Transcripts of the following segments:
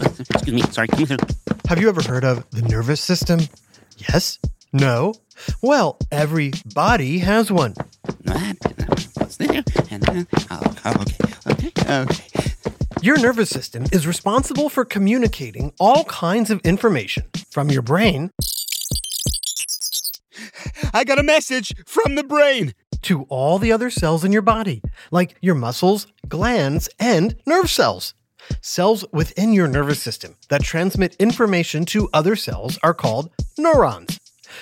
Excuse me. Sorry. Come here. Have you ever heard of the nervous system? Yes? No? Well, every body has one. What's there? And then, oh, okay, okay, okay. Your nervous system is responsible for communicating all kinds of information from your brain I got a message from the brain. to all the other cells in your body, like your muscles, glands, and nerve cells. Cells within your nervous system that transmit information to other cells are called neurons.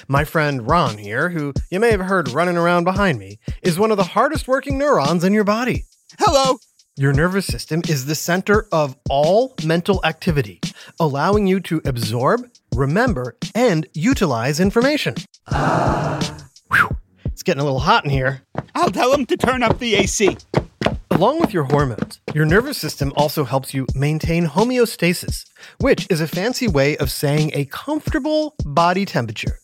My friend Ron here, who you may have heard running around behind me, is one of the hardest working neurons in your body. Hello. Your nervous system is the center of all mental activity, allowing you to absorb, remember, and utilize information. Whew. It's getting a little hot in here. I'll tell him to turn up the AC. Along with your hormones, your nervous system also helps you maintain homeostasis, which is a fancy way of saying a comfortable body temperature.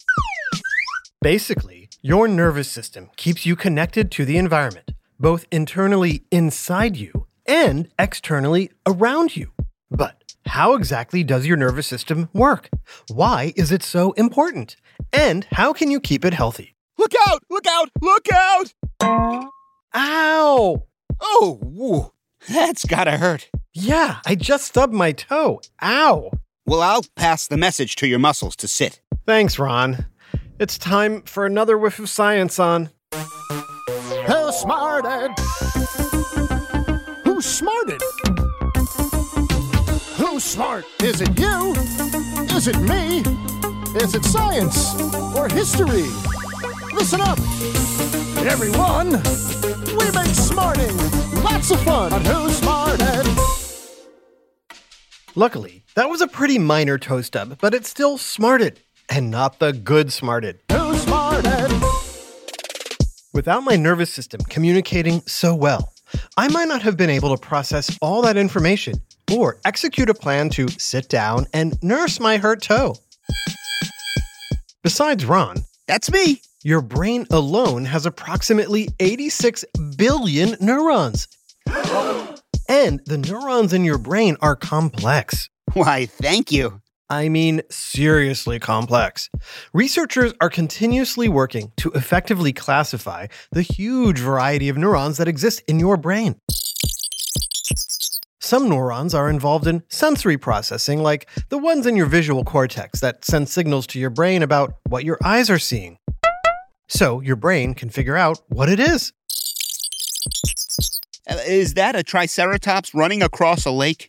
Basically, your nervous system keeps you connected to the environment, both internally inside you and externally around you. But how exactly does your nervous system work? Why is it so important? And how can you keep it healthy? Look out! Look out! Look out! Ow! Oh, woo. That's gotta hurt. Yeah, I just stubbed my toe. Ow! Well, I'll pass the message to your muscles to sit. Thanks, Ron. It's time for another whiff of science on. Who smarted? Who smarted? Who's smart? Is it you? Is it me? Is it science or history? Listen up, everyone. We make smarting lots of fun on Who Smarted. Luckily, that was a pretty minor toe stub, but it still smarted, and not the good smarted. Who Smarted? Without my nervous system communicating so well, I might not have been able to process all that information or execute a plan to sit down and nurse my hurt toe. Besides Ron, That's me. Your brain alone has approximately 86 billion neurons. and the neurons in your brain are complex. Why, thank you. I mean, seriously complex. Researchers are continuously working to effectively classify the huge variety of neurons that exist in your brain. Some neurons are involved in sensory processing, like the ones in your visual cortex that send signals to your brain about what your eyes are seeing. So your brain can figure out what it is. Uh, is that a triceratops running across a lake?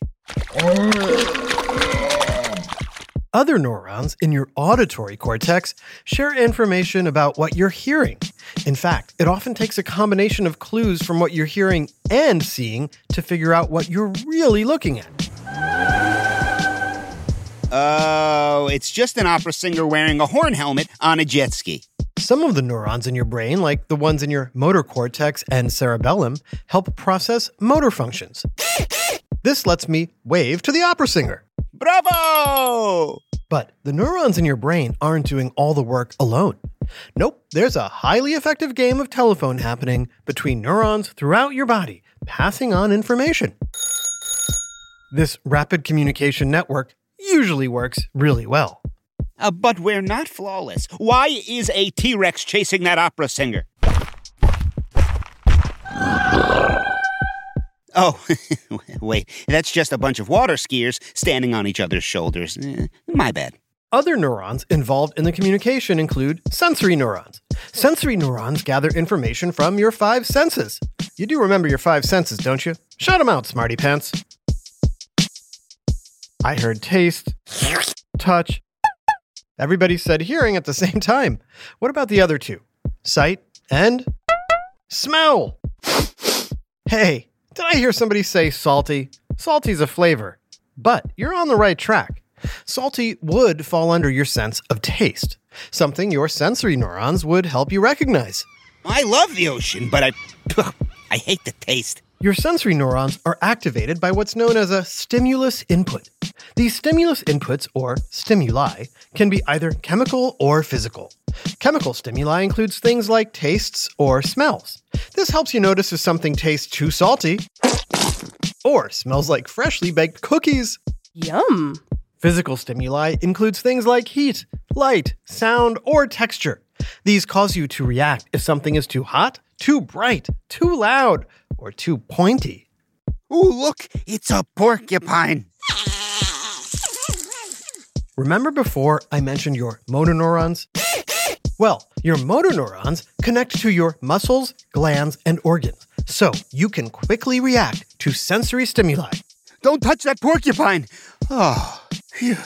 Other neurons in your auditory cortex share information about what you're hearing. In fact, it often takes a combination of clues from what you're hearing and seeing to figure out what you're really looking at. Oh, it's just an opera singer wearing a horn helmet on a jet ski. Some of the neurons in your brain, like the ones in your motor cortex and cerebellum, help process motor functions. This lets me wave to the opera singer. Bravo! But the neurons in your brain aren't doing all the work alone. Nope, there's a highly effective game of telephone happening between neurons throughout your body, passing on information. This rapid communication network usually works really well. Uh, but we're not flawless. Why is a T Rex chasing that opera singer? Oh, wait, that's just a bunch of water skiers standing on each other's shoulders. Eh, my bad. Other neurons involved in the communication include sensory neurons. Sensory neurons gather information from your five senses. You do remember your five senses, don't you? Shout them out, smarty pants. I heard taste, touch. Everybody said hearing at the same time. What about the other two? Sight and smell. Hey, did I hear somebody say salty? Salty's a flavor, but you're on the right track. Salty would fall under your sense of taste, something your sensory neurons would help you recognize. I love the ocean, but I. I hate the taste. Your sensory neurons are activated by what's known as a stimulus input. These stimulus inputs, or stimuli, can be either chemical or physical. Chemical stimuli includes things like tastes or smells. This helps you notice if something tastes too salty or smells like freshly baked cookies. Yum. Physical stimuli includes things like heat, light, sound, or texture. These cause you to react if something is too hot, too bright, too loud, or too pointy. Ooh, look, it's a porcupine. Remember before I mentioned your motor neurons? Well, your motor neurons connect to your muscles, glands, and organs, so you can quickly react to sensory stimuli. Don't touch that porcupine. Oh, phew.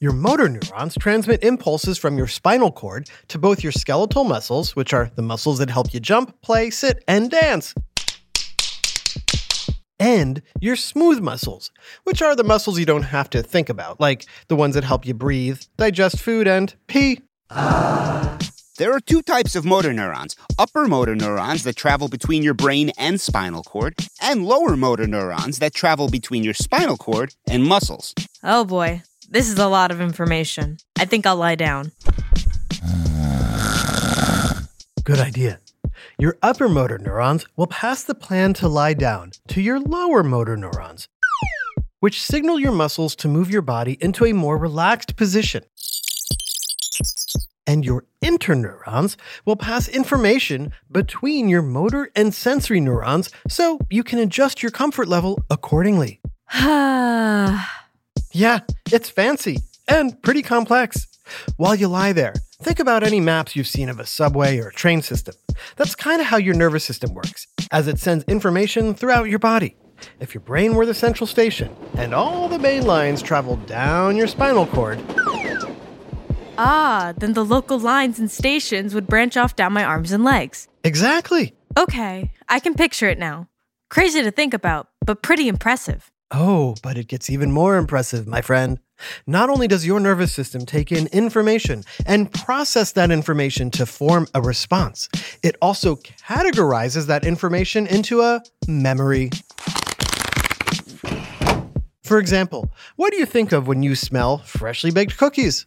Your motor neurons transmit impulses from your spinal cord to both your skeletal muscles, which are the muscles that help you jump, play, sit, and dance, and your smooth muscles, which are the muscles you don't have to think about, like the ones that help you breathe, digest food, and pee. There are two types of motor neurons upper motor neurons that travel between your brain and spinal cord, and lower motor neurons that travel between your spinal cord and muscles. Oh boy, this is a lot of information. I think I'll lie down. Good idea. Your upper motor neurons will pass the plan to lie down to your lower motor neurons, which signal your muscles to move your body into a more relaxed position. And your interneurons will pass information between your motor and sensory neurons so you can adjust your comfort level accordingly. Yeah, it's fancy and pretty complex. While you lie there, think about any maps you've seen of a subway or train system. That's kind of how your nervous system works, as it sends information throughout your body. If your brain were the central station and all the main lines traveled down your spinal cord, ah, then the local lines and stations would branch off down my arms and legs. exactly. Okay, I can picture it now. Crazy to think about, but pretty impressive. Oh, but it gets even more impressive, my friend. Not only does your nervous system take in information and process that information to form a response, it also categorizes that information into a memory. For example, what do you think of when you smell freshly baked cookies?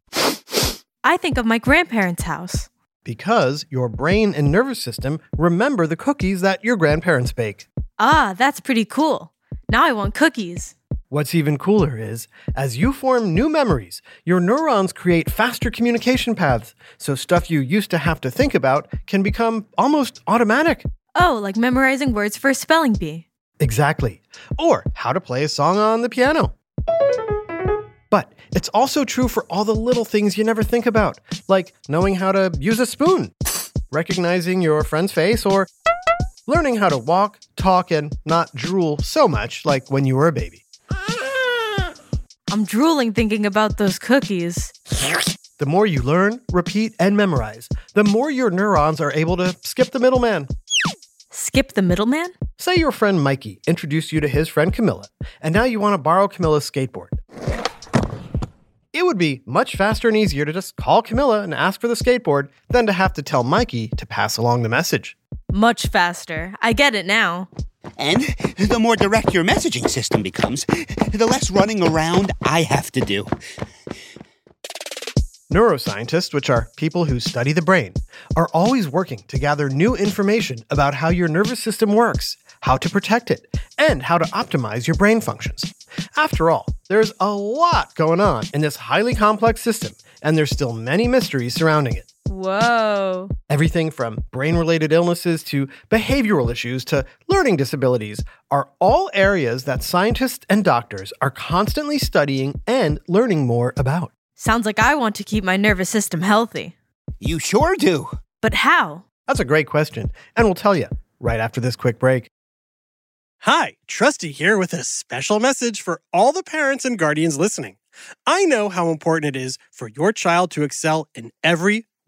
I think of my grandparents' house. Because your brain and nervous system remember the cookies that your grandparents bake. Ah, that's pretty cool. Now I want cookies. What's even cooler is, as you form new memories, your neurons create faster communication paths, so stuff you used to have to think about can become almost automatic. Oh, like memorizing words for a spelling bee. Exactly. Or how to play a song on the piano. But it's also true for all the little things you never think about, like knowing how to use a spoon, recognizing your friend's face, or learning how to walk, talk, and not drool so much like when you were a baby. I'm drooling thinking about those cookies. The more you learn, repeat, and memorize, the more your neurons are able to skip the middleman. Skip the middleman? Say your friend Mikey introduced you to his friend Camilla, and now you want to borrow Camilla's skateboard. It would be much faster and easier to just call Camilla and ask for the skateboard than to have to tell Mikey to pass along the message. Much faster. I get it now. And the more direct your messaging system becomes, the less running around I have to do. Neuroscientists, which are people who study the brain, are always working to gather new information about how your nervous system works, how to protect it, and how to optimize your brain functions. After all, there's a lot going on in this highly complex system, and there's still many mysteries surrounding it. Whoa. Everything from brain related illnesses to behavioral issues to learning disabilities are all areas that scientists and doctors are constantly studying and learning more about. Sounds like I want to keep my nervous system healthy. You sure do. But how? That's a great question, and we'll tell you right after this quick break. Hi, Trusty here with a special message for all the parents and guardians listening. I know how important it is for your child to excel in every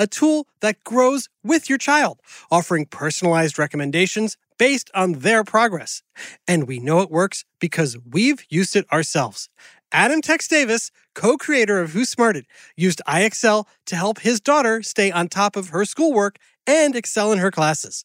a tool that grows with your child, offering personalized recommendations based on their progress. And we know it works because we've used it ourselves. Adam Tex Davis, co creator of Who Smarted, used IXL to help his daughter stay on top of her schoolwork and excel in her classes.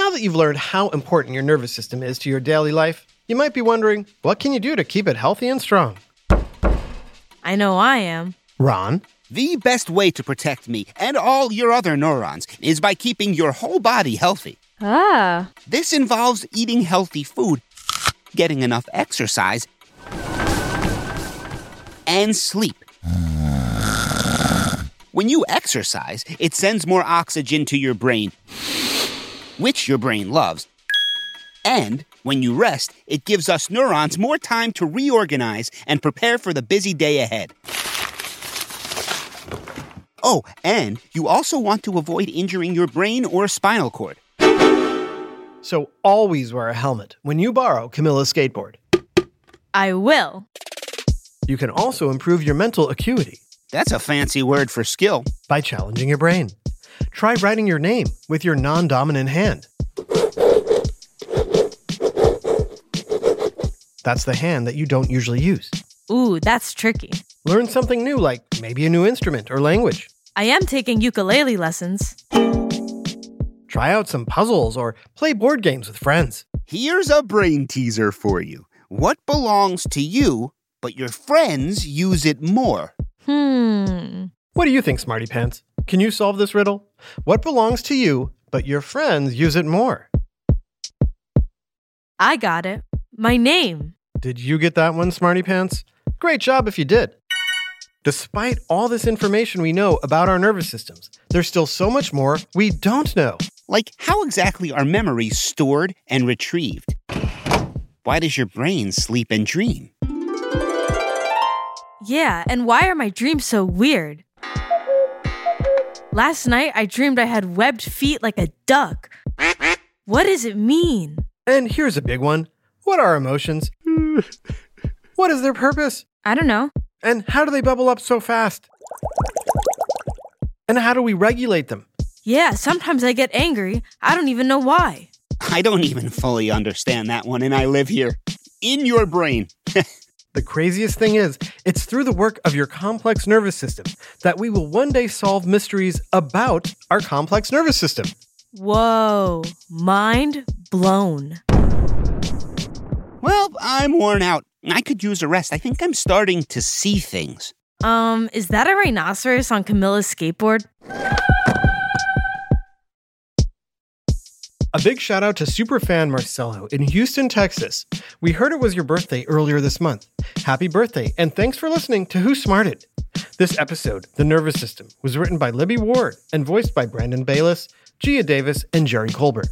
Now that you've learned how important your nervous system is to your daily life, you might be wondering, what can you do to keep it healthy and strong? I know I am. Ron? The best way to protect me and all your other neurons is by keeping your whole body healthy. Ah. This involves eating healthy food, getting enough exercise, and sleep. When you exercise, it sends more oxygen to your brain, which your brain loves, And when you rest, it gives us neurons more time to reorganize and prepare for the busy day ahead. Oh, and you also want to avoid injuring your brain or spinal cord. So always wear a helmet when you borrow Camilla's skateboard. I will. You can also improve your mental acuity That's a fancy word for skill. by challenging your brain. Try writing your name with your non dominant hand. That's the hand that you don't usually use. Ooh, that's tricky. Learn something new, like maybe a new instrument or language. I am taking ukulele lessons. Try out some puzzles or play board games with friends. Here's a brain teaser for you. What belongs to you, but your friends use it more? Hmm. What do you think, Smarty Pants? Can you solve this riddle? What belongs to you, but your friends use it more? I got it. My name. Did you get that one, Smarty Pants? Great job if you did. Despite all this information we know about our nervous systems, there's still so much more we don't know. Like, how exactly are memories stored and retrieved? Why does your brain sleep and dream? Yeah, and why are my dreams so weird? Last night I dreamed I had webbed feet like a duck. What does it mean? And here's a big one What are emotions? what is their purpose? I don't know. And how do they bubble up so fast? And how do we regulate them? Yeah, sometimes I get angry. I don't even know why. I don't even fully understand that one, and I live here. In your brain. The craziest thing is, it's through the work of your complex nervous system that we will one day solve mysteries about our complex nervous system. Whoa, mind blown. Well, I'm worn out. I could use a rest. I think I'm starting to see things. Um, is that a rhinoceros on Camilla's skateboard? A big shout out to superfan Marcelo in Houston, Texas. We heard it was your birthday earlier this month. Happy birthday, and thanks for listening to Who Smarted. This episode, The Nervous System, was written by Libby Ward and voiced by Brandon Bayless, Gia Davis, and Jerry Colbert.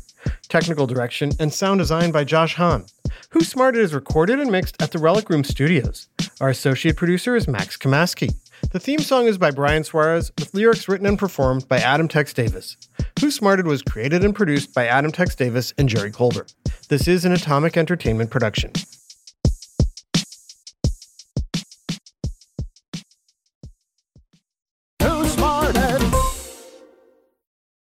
Technical direction and sound design by Josh Hahn. Who Smarted is recorded and mixed at the Relic Room Studios. Our associate producer is Max Kamaski. The theme song is by Brian Suarez, with lyrics written and performed by Adam Tex Davis. Who Smarted was created and produced by Adam Tex Davis and Jerry Colbert. This is an Atomic Entertainment production.